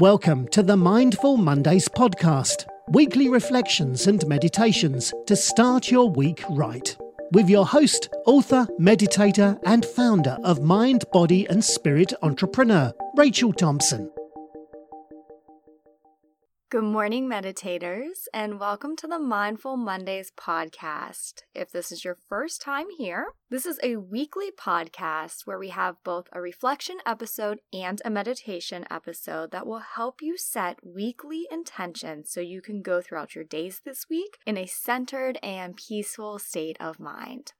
Welcome to the Mindful Mondays podcast, weekly reflections and meditations to start your week right. With your host, author, meditator, and founder of Mind, Body, and Spirit Entrepreneur, Rachel Thompson. Good morning, meditators, and welcome to the Mindful Mondays podcast. If this is your first time here, this is a weekly podcast where we have both a reflection episode and a meditation episode that will help you set weekly intentions so you can go throughout your days this week in a centered and peaceful state of mind.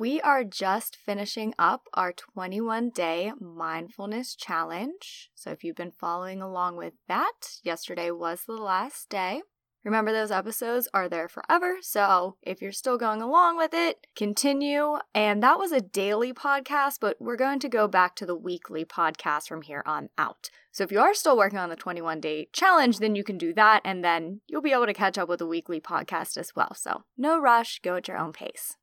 We are just finishing up our 21 day mindfulness challenge. So, if you've been following along with that, yesterday was the last day. Remember, those episodes are there forever. So, if you're still going along with it, continue. And that was a daily podcast, but we're going to go back to the weekly podcast from here on out. So, if you are still working on the 21 day challenge, then you can do that. And then you'll be able to catch up with the weekly podcast as well. So, no rush, go at your own pace.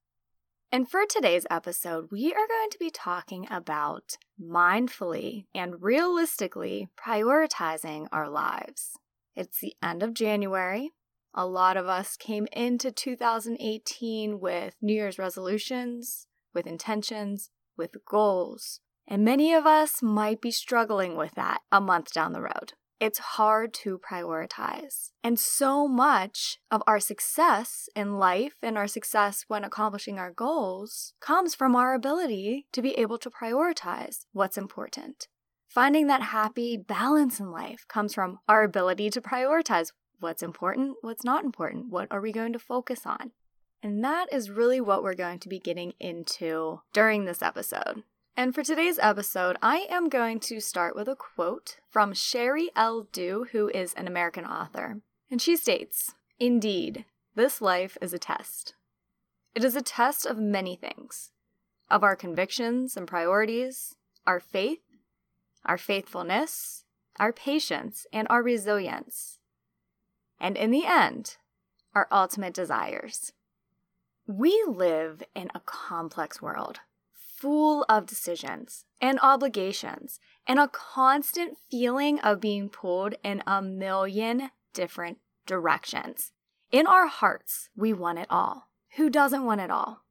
And for today's episode, we are going to be talking about mindfully and realistically prioritizing our lives. It's the end of January. A lot of us came into 2018 with New Year's resolutions, with intentions, with goals, and many of us might be struggling with that a month down the road it's hard to prioritize. And so much of our success in life and our success when accomplishing our goals comes from our ability to be able to prioritize what's important. Finding that happy balance in life comes from our ability to prioritize what's important, what's not important, what are we going to focus on. And that is really what we're going to be getting into during this episode. And for today's episode, I am going to start with a quote from Sheri L. Dew, who is an American author. And she states Indeed, this life is a test. It is a test of many things of our convictions and priorities, our faith, our faithfulness, our patience, and our resilience. And in the end, our ultimate desires. We live in a complex world full of decisions and obligations and a constant feeling of being pulled in a million different directions. In our hearts, we want it all. Who doesn't want it all?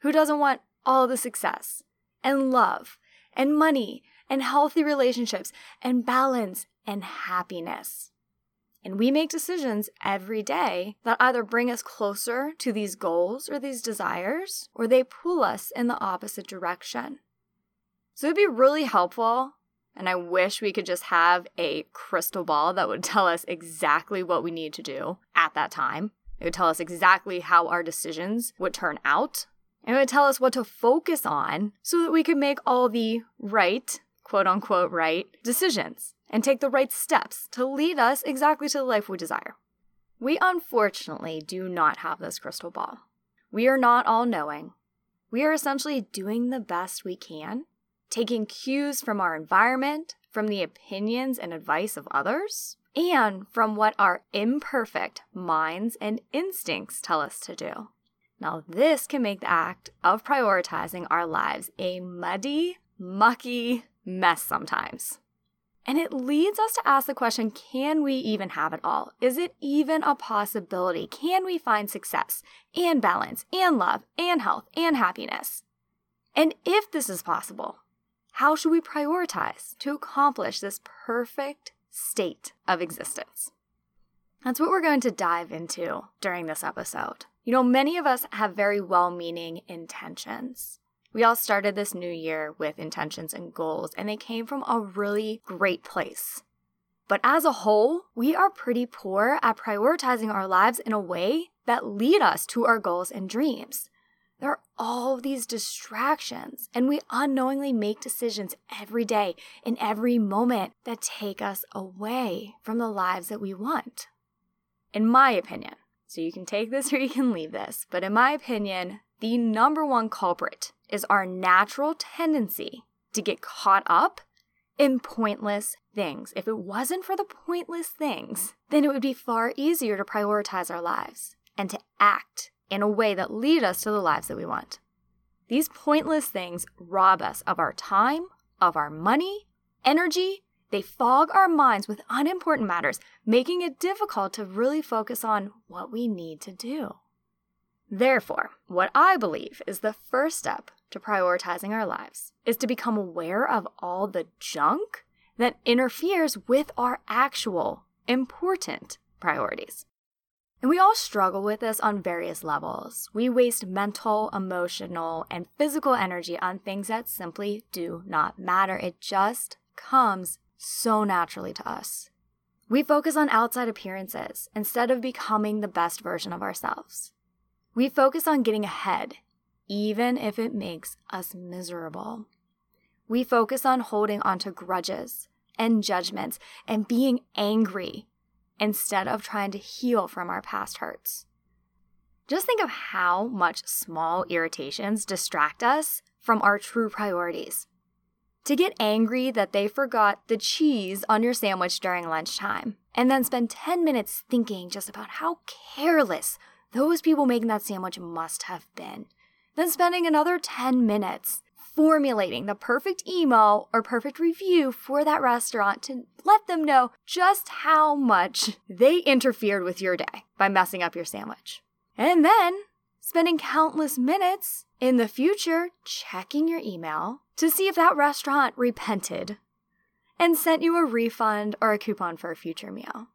Who doesn't want all the success and love and money and healthy relationships and balance and happiness? And we make decisions every day that either bring us closer to these goals or these desires, or they pull us in the opposite direction. So it'd be really helpful, and I wish we could just have a crystal ball that would tell us exactly what we need to do at that time. It would tell us exactly how our decisions would turn out. And it would tell us what to focus on so that we could make all the right, quote unquote, right decisions and take the right steps to lead us exactly to the life we desire. We unfortunately do not have this crystal ball. We are not all knowing. We are essentially doing the best we can, taking cues from our environment, from the opinions and advice of others, and from what our imperfect minds and instincts tell us to do. Now, this can make the act of prioritizing our lives a muddy, mucky mess sometimes. And it leads us to ask the question can we even have it all? Is it even a possibility? Can we find success and balance and love and health and happiness? And if this is possible, how should we prioritize to accomplish this perfect state of existence? That's what we're going to dive into during this episode. You know, many of us have very well meaning intentions. We all started this new year with intentions and goals, and they came from a really great place. But as a whole, we are pretty poor at prioritizing our lives in a way that lead us to our goals and dreams. There are all these distractions, and we unknowingly make decisions every day, in every moment, that take us away from the lives that we want. In my opinion, so you can take this or you can leave this, but in my opinion, the number one culprit is our natural tendency to get caught up in pointless things. If it wasn't for the pointless things, then it would be far easier to prioritize our lives and to act in a way that lead us to the lives that we want. These pointless things rob us of our time, of our money, energy, They fog our minds with unimportant matters, making it difficult to really focus on what we need to do. Therefore, what I believe is the first step to prioritizing our lives is to become aware of all the junk that interferes with our actual important priorities. And we all struggle with this on various levels. We waste mental, emotional, and physical energy on things that simply do not matter. It just comes so naturally to us. We focus on outside appearances instead of becoming the best version of ourselves. We focus on getting ahead, even if it makes us miserable. We focus on holding onto grudges and judgments and being angry instead of trying to heal from our past hurts. Just think of how much small irritations distract us from our true priorities. To get angry that they forgot the cheese on your sandwich during lunchtime, and then spend 10 minutes thinking just about how careless those people making that sandwich must have been. Then spending another 10 minutes formulating the perfect email or perfect review for that restaurant to let them know just how much they interfered with your day by messing up your sandwich. And then spending countless minutes in the future checking your email to see if that restaurant repented and sent you a refund or a coupon for a future meal.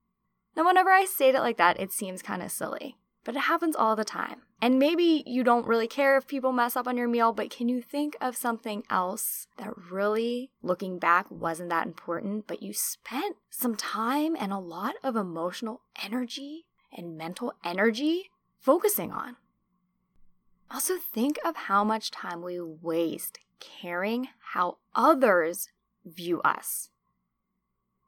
Now, whenever I state it like that, it seems kind of silly but it happens all the time. And maybe you don't really care if people mess up on your meal, but can you think of something else that really, looking back, wasn't that important, but you spent some time and a lot of emotional energy and mental energy focusing on? Also, think of how much time we waste caring how others view us.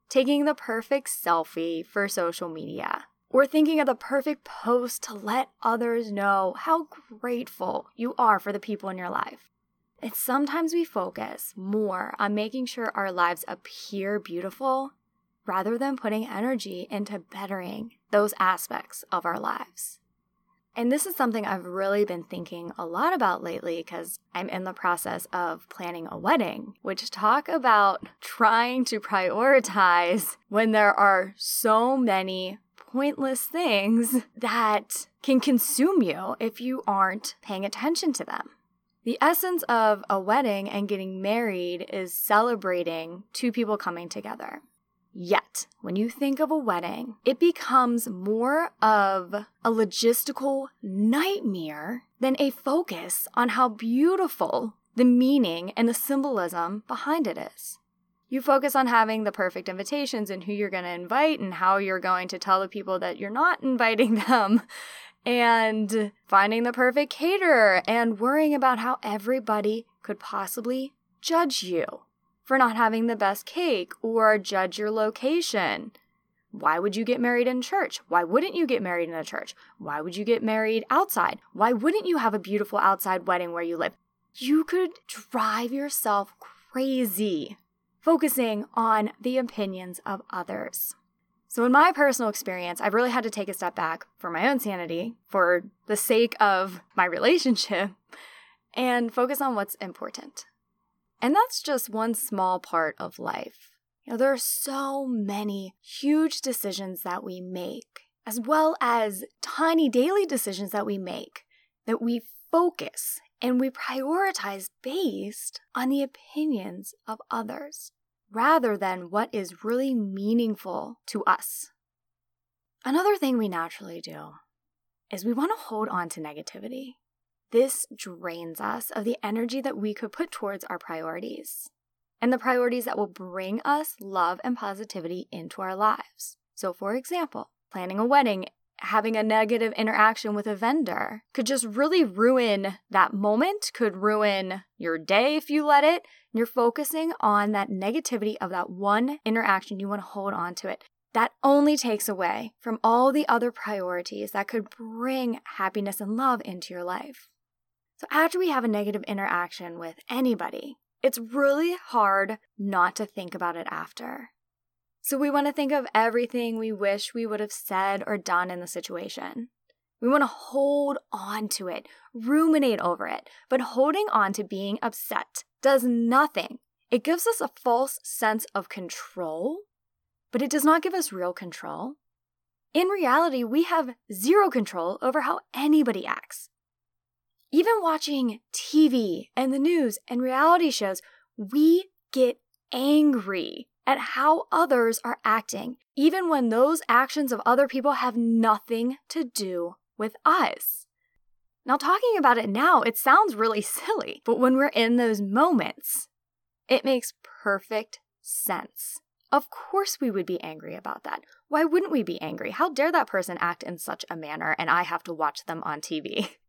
Taking the perfect selfie for social media or thinking of the perfect post to let others know how grateful you are for the people in your life. And sometimes we focus more on making sure our lives appear beautiful rather than putting energy into bettering those aspects of our lives. And this is something I've really been thinking a lot about lately because I'm in the process of planning a wedding, which talk about trying to prioritize when there are so many pointless things that can consume you if you aren't paying attention to them. The essence of a wedding and getting married is celebrating two people coming together. Yet, when you think of a wedding, it becomes more of a logistical nightmare than a focus on how beautiful the meaning and the symbolism behind it is. You focus on having the perfect invitations and who you're going to invite and how you're going to tell the people that you're not inviting them and finding the perfect caterer and worrying about how everybody could possibly judge you for not having the best cake or judge your location. Why would you get married in church? Why wouldn't you get married in a church? Why would you get married outside? Why wouldn't you have a beautiful outside wedding where you live? You could drive yourself crazy focusing on the opinions of others. So, in my personal experience, I've really had to take a step back for my own sanity, for the sake of my relationship, and focus on what's important. And that's just one small part of life. You know, there are so many huge decisions that we make, as well as tiny daily decisions that we make, that we focus and we prioritize based on the opinions of others rather than what is really meaningful to us. Another thing we naturally do is we want to hold on to negativity. This drains us of the energy that we could put towards our priorities and the priorities that will bring us love and positivity into our lives. So, for example, planning a wedding having a negative interaction with a vendor could just really ruin that moment, could ruin your day if you let it. You're focusing on that negativity of that one interaction. You want to hold on to it. That only takes away from all the other priorities that could bring happiness and love into your life. So, after we have a negative interaction with anybody, it's really hard not to think about it after. So we want to think of everything we wish we would have said or done in the situation. We want to hold on to it, ruminate over it, but holding on to being upset does nothing It gives us a false sense of control, but it does not give us real control. In reality, we have zero control over how anybody acts. Even watching TV and the news and reality shows, we get angry at how others are acting, even when those actions of other people have nothing to do with us. Now, talking about it now, it sounds really silly, but when we're in those moments, it makes perfect sense. Of course, we would be angry about that. Why wouldn't we be angry? How dare that person act in such a manner and I have to watch them on TV?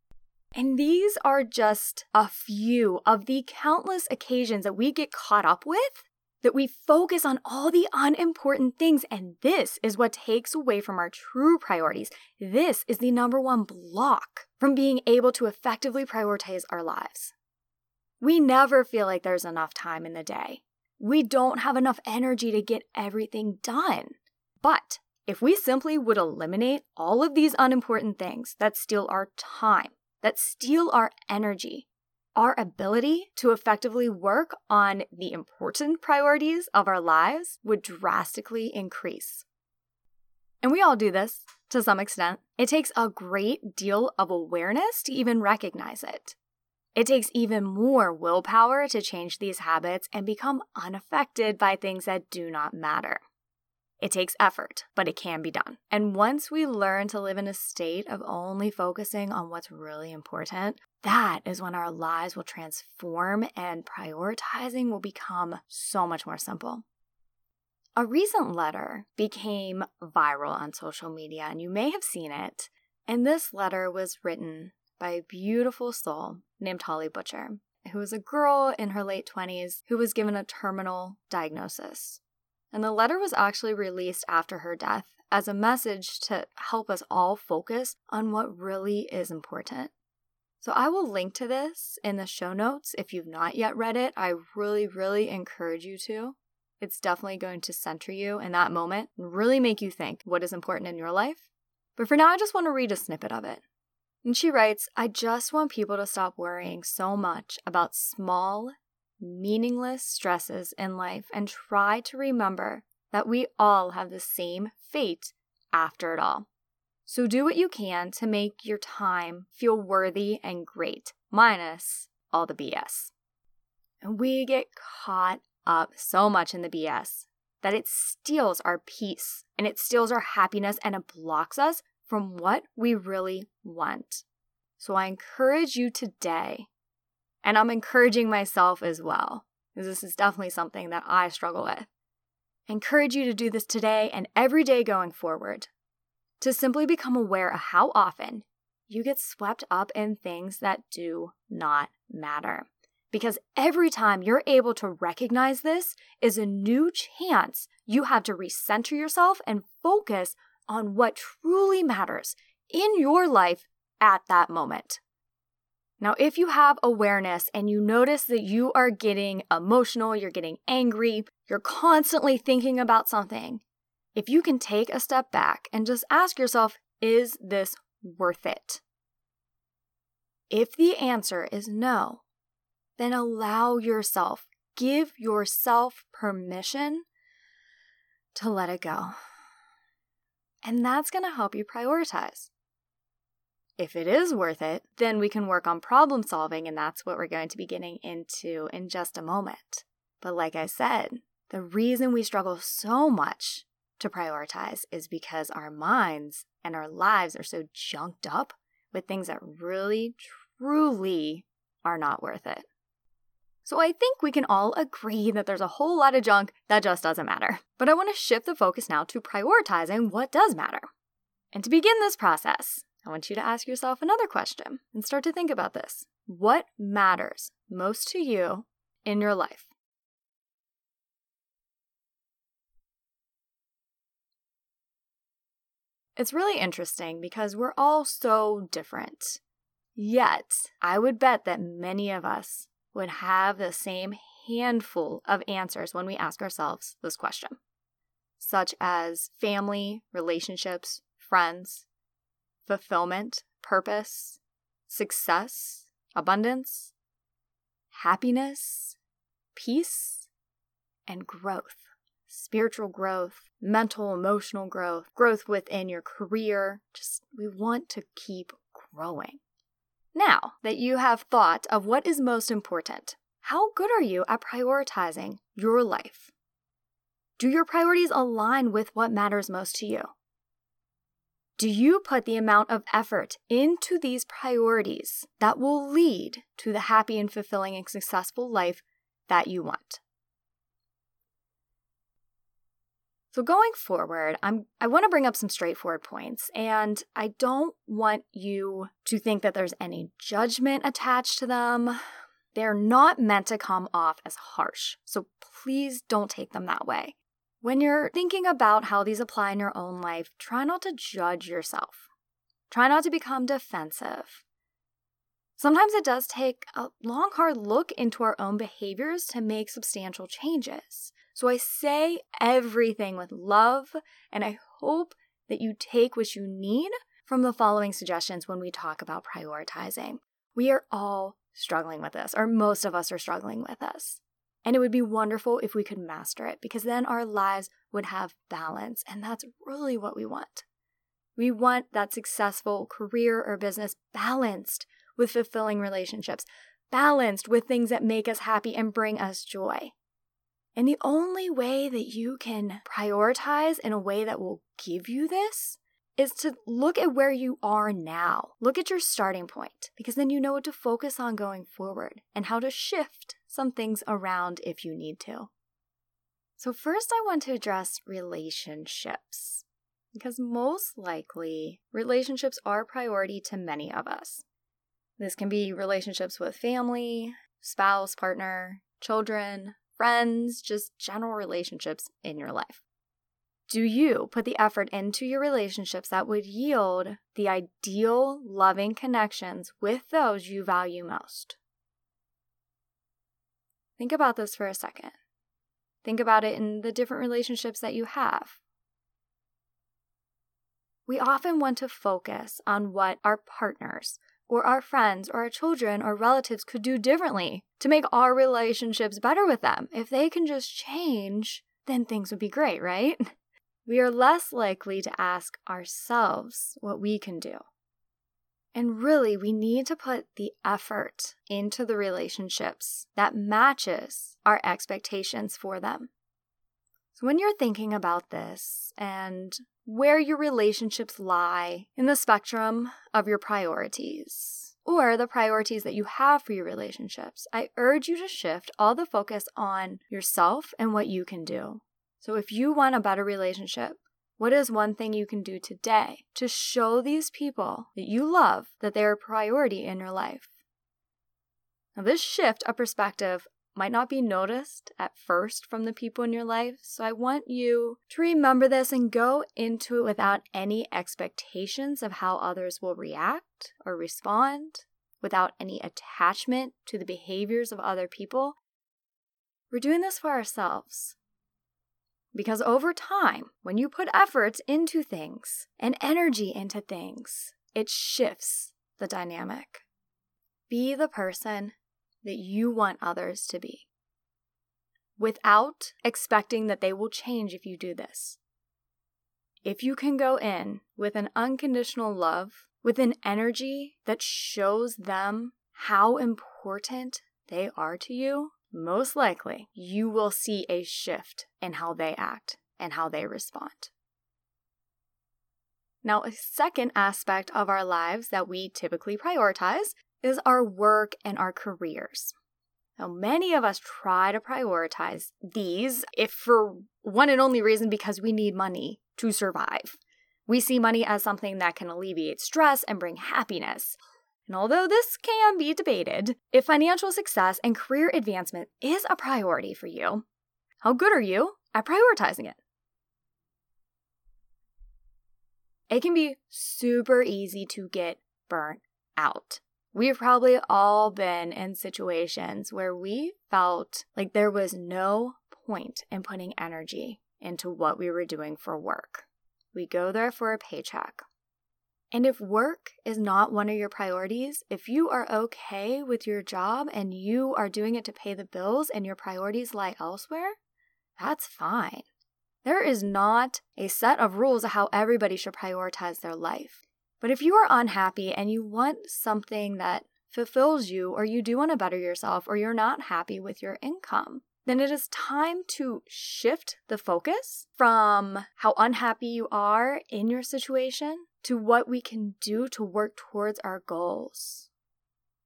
And these are just a few of the countless occasions that we get caught up with that we focus on all the unimportant things. And this is what takes away from our true priorities. This is the number one block from being able to effectively prioritize our lives. We never feel like there's enough time in the day we don't have enough energy to get everything done. But if we simply would eliminate all of these unimportant things that steal our time, that steal our energy, our ability to effectively work on the important priorities of our lives would drastically increase. And we all do this to some extent. It takes a great deal of awareness to even recognize it. It takes even more willpower to change these habits and become unaffected by things that do not matter. It takes effort, but it can be done. And once we learn to live in a state of only focusing on what's really important, that is when our lives will transform and prioritizing will become so much more simple. A recent letter became viral on social media, and you may have seen it. And this letter was written by a beautiful soul named Holly Butcher, who was a girl in her late 20s who was given a terminal diagnosis. And the letter was actually released after her death as a message to help us all focus on what really is important. So I will link to this in the show notes. If you've not yet read it, I really, really encourage you to. It's definitely going to center you in that moment and really make you think what is important in your life. But for now, I just want to read a snippet of it. And she writes, I just want people to stop worrying so much about small, meaningless stresses in life and try to remember that we all have the same fate after it all. So do what you can to make your time feel worthy and great, minus all the BS. And we get caught up so much in the BS that it steals our peace and it steals our happiness and it blocks us from what we really want. So I encourage you today, and I'm encouraging myself as well, because this is definitely something that I struggle with. I encourage you to do this today and every day going forward, to simply become aware of how often you get swept up in things that do not matter. Because every time you're able to recognize this is a new chance you have to recenter yourself and focus on what truly matters in your life at that moment. Now, if you have awareness and you notice that you are getting emotional, you're getting angry, you're constantly thinking about something, if you can take a step back and just ask yourself, is this worth it? If the answer is no, then allow yourself, give yourself permission to let it go. And that's going to help you prioritize. If it is worth it, then we can work on problem solving, and that's what we're going to be getting into in just a moment. But like I said, the reason we struggle so much to prioritize is because our minds and our lives are so junked up with things that really, truly are not worth it. So I think we can all agree that there's a whole lot of junk that just doesn't matter. But I want to shift the focus now to prioritizing what does matter. And to begin this process, I want you to ask yourself another question and start to think about this. What matters most to you in your life? It's really interesting because we're all so different. Yet, I would bet that many of us would have the same handful of answers when we ask ourselves this question, such as family, relationships, friends, fulfillment, purpose, success, abundance, happiness, peace, and growth spiritual growth, mental, emotional growth, growth within your career. Just we want to keep growing. Now that you have thought of what is most important, how good are you at prioritizing your life? Do your priorities align with what matters most to you? Do you put the amount of effort into these priorities that will lead to the happy and fulfilling and successful life that you want? So going forward, I'm I want to bring up some straightforward points and I don't want you to think that there's any judgment attached to them. They're not meant to come off as harsh. So please don't take them that way. When you're thinking about how these apply in your own life, try not to judge yourself. Try not to become defensive. Sometimes it does take a long, hard look into our own behaviors to make substantial changes. So I say everything with love, and I hope that you take what you need from the following suggestions when we talk about prioritizing. We are all struggling with this, or most of us are struggling with this. And it would be wonderful if we could master it because then our lives would have balance. And that's really what we want. We want that successful career or business balanced with fulfilling relationships, balanced with things that make us happy and bring us joy. And the only way that you can prioritize in a way that will give you this is to look at where you are now. Look at your starting point, because then you know what to focus on going forward and how to shift some things around if you need to. So, first, I want to address relationships, because most likely relationships are priority to many of us. This can be relationships with family, spouse, partner, children, friends, just general relationships in your life. Do you put the effort into your relationships that would yield the ideal loving connections with those you value most? Think about this for a second. Think about it in the different relationships that you have. We often want to focus on what our partners or our friends or our children or relatives could do differently to make our relationships better with them. If they can just change, then things would be great, right? We are less likely to ask ourselves what we can do. And really, we need to put the effort into the relationships that matches our expectations for them. So, when you're thinking about this and where your relationships lie in the spectrum of your priorities or the priorities that you have for your relationships, I urge you to shift all the focus on yourself and what you can do. So, if you want a better relationship, what is one thing you can do today to show these people that you love that they're a priority in your life? Now, this shift of perspective might not be noticed at first from the people in your life. So I want you to remember this and go into it without any expectations of how others will react or respond, without any attachment to the behaviors of other people. We're doing this for ourselves. Because over time, when you put efforts into things and energy into things, it shifts the dynamic. Be the person that you want others to be without expecting that they will change if you do this. If you can go in with an unconditional love, with an energy that shows them how important they are to you, most likely you will see a shift in how they act and how they respond. Now, a second aspect of our lives that we typically prioritize is our work and our careers. Now, many of us try to prioritize these if for one and only reason because we need money to survive. We see money as something that can alleviate stress and bring happiness. And although this can be debated, if financial success and career advancement is a priority for you, how good are you at prioritizing it? It can be super easy to get burnt out. We've probably all been in situations where we felt like there was no point in putting energy into what we were doing for work. We go there for a paycheck. And if work is not one of your priorities, if you are okay with your job and you are doing it to pay the bills and your priorities lie elsewhere, that's fine. There is not a set of rules of how everybody should prioritize their life. But if you are unhappy and you want something that fulfills you, or you do want to better yourself, or you're not happy with your income, then it is time to shift the focus from how unhappy you are in your situation to what we can do to work towards our goals.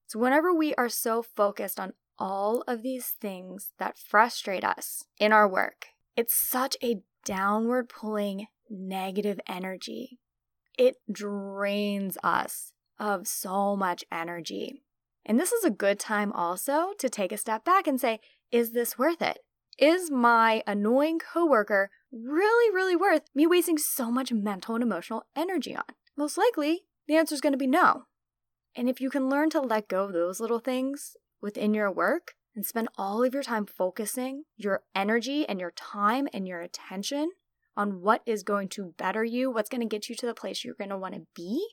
So, whenever we are so focused on all of these things that frustrate us in our work, it's such a downward pulling negative energy. It drains us of so much energy. And this is a good time also to take a step back and say, is this worth it? Is my annoying coworker really, really worth me wasting so much mental and emotional energy on? Most likely, the answer is going to be no. And if you can learn to let go of those little things within your work and spend all of your time focusing your energy and your time and your attention on what is going to better you, what's going to get you to the place you're going to want to be,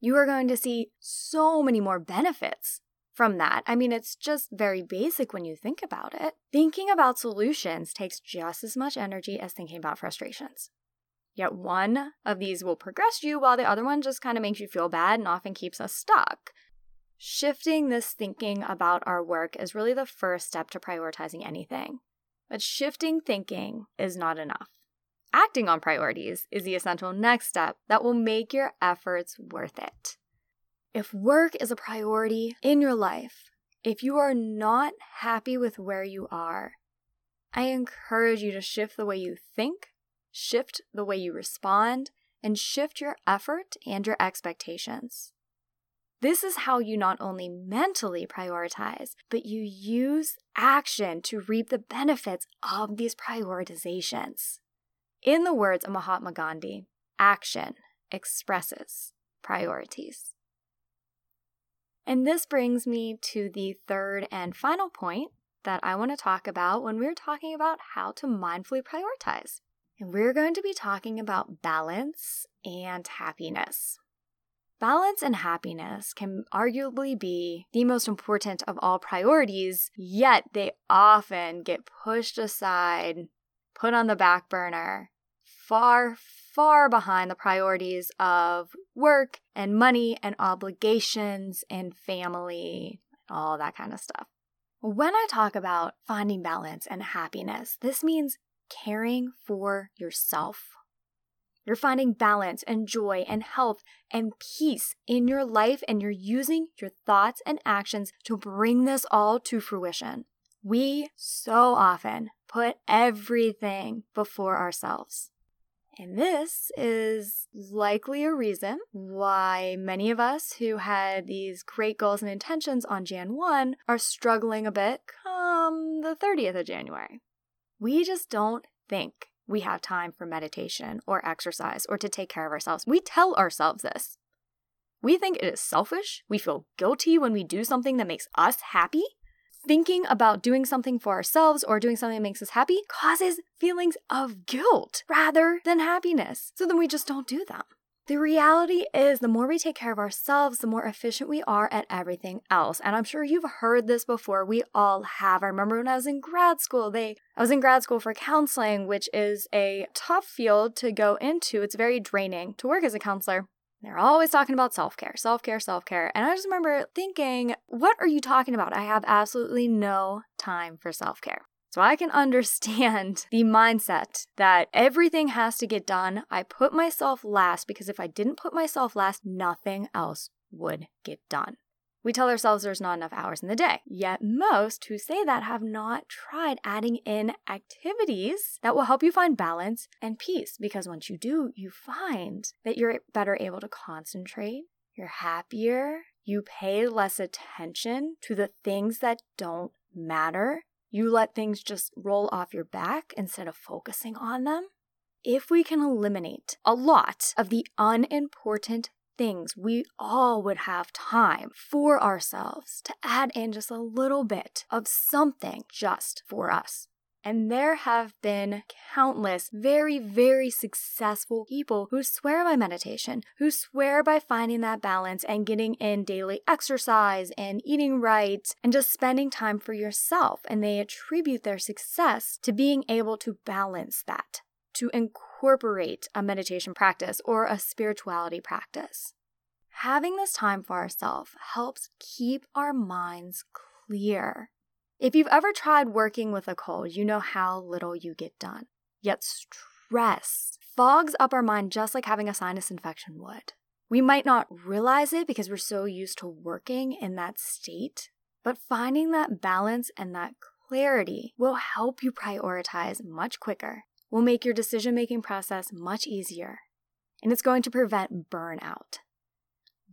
you are going to see so many more benefits from that. I mean, it's just very basic when you think about it. Thinking about solutions takes just as much energy as thinking about frustrations. Yet one of these will progress you while the other one just kind of makes you feel bad and often keeps us stuck. Shifting this thinking about our work is really the first step to prioritizing anything. But shifting thinking is not enough. Acting on priorities is the essential next step that will make your efforts worth it. If work is a priority in your life, if you are not happy with where you are, I encourage you to shift the way you think, shift the way you respond, and shift your effort and your expectations. This is how you not only mentally prioritize, but you use action to reap the benefits of these prioritizations. In the words of Mahatma Gandhi, action expresses priorities. And this brings me to the third and final point that I want to talk about when we're talking about how to mindfully prioritize. And we're going to be talking about balance and happiness. Balance and happiness can arguably be the most important of all priorities, yet they often get pushed aside, put on the back burner, far, far behind the priorities of work and money and obligations and family, all that kind of stuff. When I talk about finding balance and happiness, this means caring for yourself. You're finding balance and joy and health and peace in your life, and you're using your thoughts and actions to bring this all to fruition. We so often put everything before ourselves. And this is likely a reason why many of us who had these great goals and intentions on Jan 1 are struggling a bit come the 30th of January. We just don't think we have time for meditation or exercise or to take care of ourselves. We tell ourselves this. We think it is selfish. We feel guilty when we do something that makes us happy thinking about doing something for ourselves or doing something that makes us happy causes feelings of guilt rather than happiness. So then we just don't do them. The reality is, the more we take care of ourselves, the more efficient we are at everything else. And I'm sure you've heard this before. We all have. I remember when I was in grad school, they I was in grad school for counseling, which is a tough field to go into. It's very draining to work as a counselor. They're always talking about self care, self care, self care. And I just remember thinking, what are you talking about? I have absolutely no time for self care. So I can understand the mindset that everything has to get done. I put myself last because if I didn't put myself last, nothing else would get done. We tell ourselves there's not enough hours in the day. Yet most who say that have not tried adding in activities that will help you find balance and peace. Because once you do, you find that you're better able to concentrate, you're happier, you pay less attention to the things that don't matter. You let things just roll off your back instead of focusing on them. If we can eliminate a lot of the unimportant things, we all would have time for ourselves to add in just a little bit of something just for us. And there have been countless very, very successful people who swear by meditation, who swear by finding that balance and getting in daily exercise and eating right and just spending time for yourself. And they attribute their success to being able to balance that, to incorporate a meditation practice or a spirituality practice. Having this time for ourselves helps keep our minds clear if you've ever tried working with a cold, you know how little you get done. Yet stress fogs up our mind just like having a sinus infection would. We might not realize it because we're so used to working in that state, but finding that balance and that clarity will help you prioritize much quicker, will make your decision making process much easier, and it's going to prevent burnout.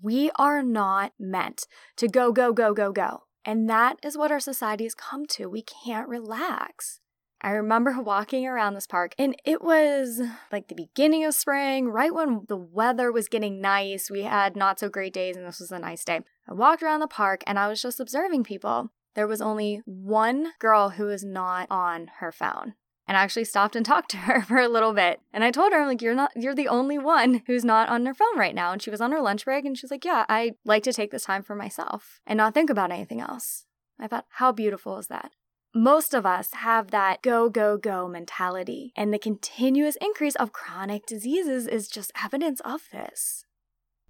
We are not meant to go, go, go, go, go. And that is what our society has come to. We can't relax. I remember walking around this park and it was like the beginning of spring, right when the weather was getting nice. We had not so great days and this was a nice day. I walked around the park and I was just observing people. There was only one girl who was not on her phone and I actually stopped and talked to her for a little bit. And I told her, I'm like, you're not, you're the only one who's not on her phone right now. And she was on her lunch break and she's like, yeah, I like to take this time for myself and not think about anything else. I thought, how beautiful is that? Most of us have that go, go, go mentality, and the continuous increase of chronic diseases is just evidence of this.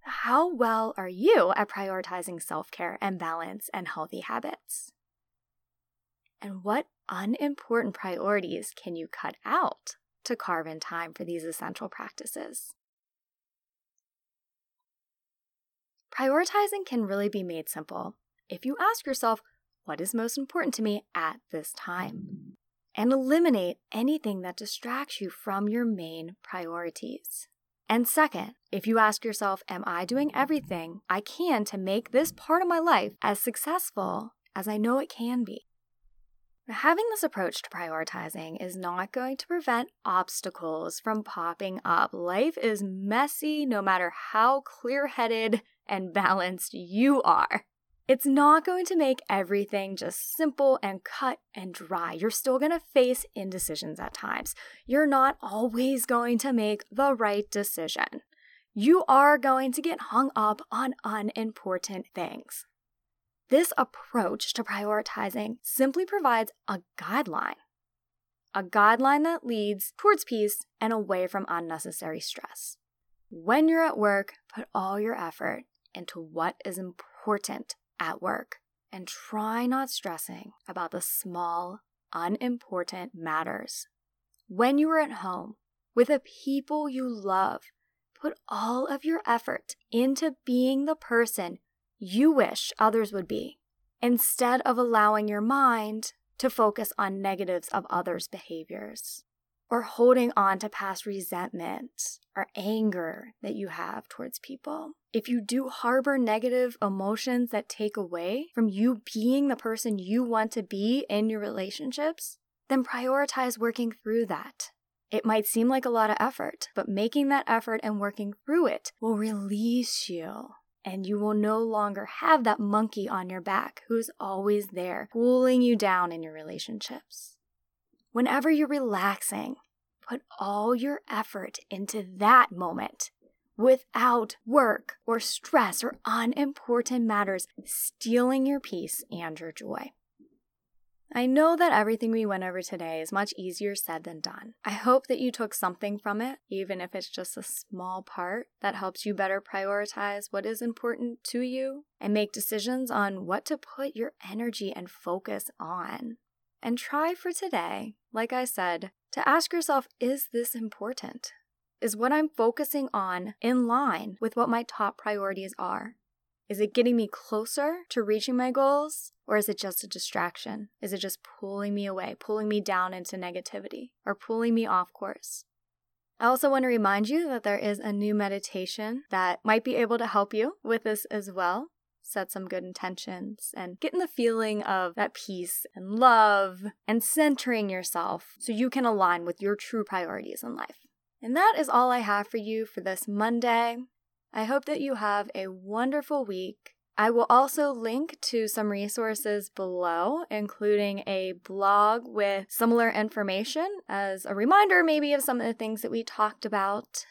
How well are you at prioritizing self care and balance and healthy habits? And what unimportant priorities can you cut out to carve in time for these essential practices? Prioritizing can really be made simple if you ask yourself, what is most important to me at this time? And eliminate anything that distracts you from your main priorities. And second, if you ask yourself, Am I doing everything I can to make this part of my life as successful as I know it can be? Having this approach to prioritizing is not going to prevent obstacles from popping up. Life is messy no matter how clear headed and balanced you are. It's not going to make everything just simple and cut and dry. You're still going to face indecisions at times. You're not always going to make the right decision. You are going to get hung up on unimportant things. This approach to prioritizing simply provides a guideline, a guideline that leads towards peace and away from unnecessary stress. When you're at work, put all your effort into what is important at work and try not stressing about the small, unimportant matters. When you are at home with the people you love, put all of your effort into being the person you wish others would be, instead of allowing your mind to focus on negatives of others' behaviors or holding on to past resentment or anger that you have towards people. If you do harbor negative emotions that take away from you being the person you want to be in your relationships, then prioritize working through that. It might seem like a lot of effort, but making that effort and working through it will release you and you will no longer have that monkey on your back who's always there, pulling you down in your relationships. Whenever you're relaxing, put all your effort into that moment without work or stress or unimportant matters stealing your peace and your joy. I know that everything we went over today is much easier said than done. I hope that you took something from it, even if it's just a small part that helps you better prioritize what is important to you and make decisions on what to put your energy and focus on. And try for today, like I said, to ask yourself is this important? Is what I'm focusing on in line with what my top priorities are? Is it getting me closer to reaching my goals? Or is it just a distraction? Is it just pulling me away, pulling me down into negativity, or pulling me off course? I also want to remind you that there is a new meditation that might be able to help you with this as well. Set some good intentions and getting the feeling of that peace and love and centering yourself so you can align with your true priorities in life. And that is all I have for you for this Monday. I hope that you have a wonderful week I will also link to some resources below, including a blog with similar information as a reminder, maybe, of some of the things that we talked about.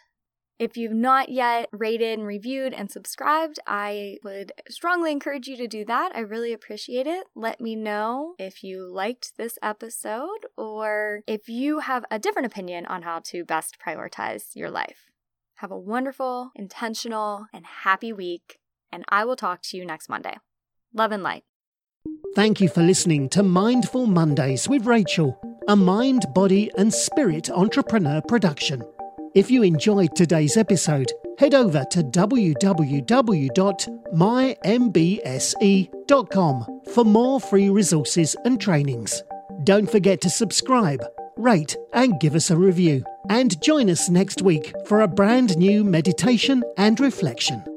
If you've not yet rated and reviewed and subscribed, I would strongly encourage you to do that. I really appreciate it. Let me know if you liked this episode or if you have a different opinion on how to best prioritize your life. Have a wonderful, intentional, and happy week and I will talk to you next Monday. Love and light. Thank you for listening to Mindful Mondays with Rachel, a mind, body, and spirit entrepreneur production. If you enjoyed today's episode, head over to www.mymbse.com for more free resources and trainings. Don't forget to subscribe, rate, and give us a review. And join us next week for a brand new meditation and reflection.